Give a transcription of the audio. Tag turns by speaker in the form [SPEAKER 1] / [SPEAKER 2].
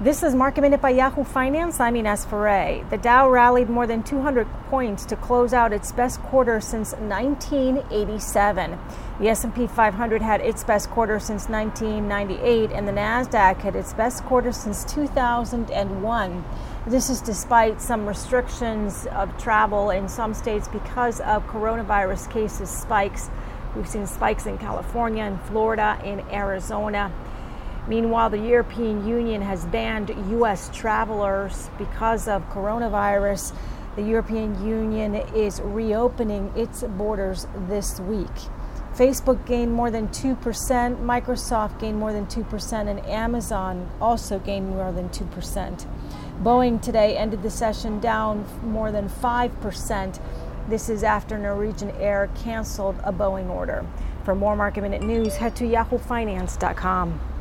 [SPEAKER 1] This is Market Minute by Yahoo Finance. I'm Ines Ferre. The Dow rallied more than 200 points to close out its best quarter since 1987. The S&P 500 had its best quarter since 1998 and the Nasdaq had its best quarter since 2001. This is despite some restrictions of travel in some states because of coronavirus cases spikes. We've seen spikes in California in Florida, in Arizona. Meanwhile, the European Union has banned U.S. travelers because of coronavirus. The European Union is reopening its borders this week. Facebook gained more than 2%, Microsoft gained more than 2%, and Amazon also gained more than 2%. Boeing today ended the session down more than 5%. This is after Norwegian Air canceled a Boeing order. For more market minute news, head to yahoofinance.com.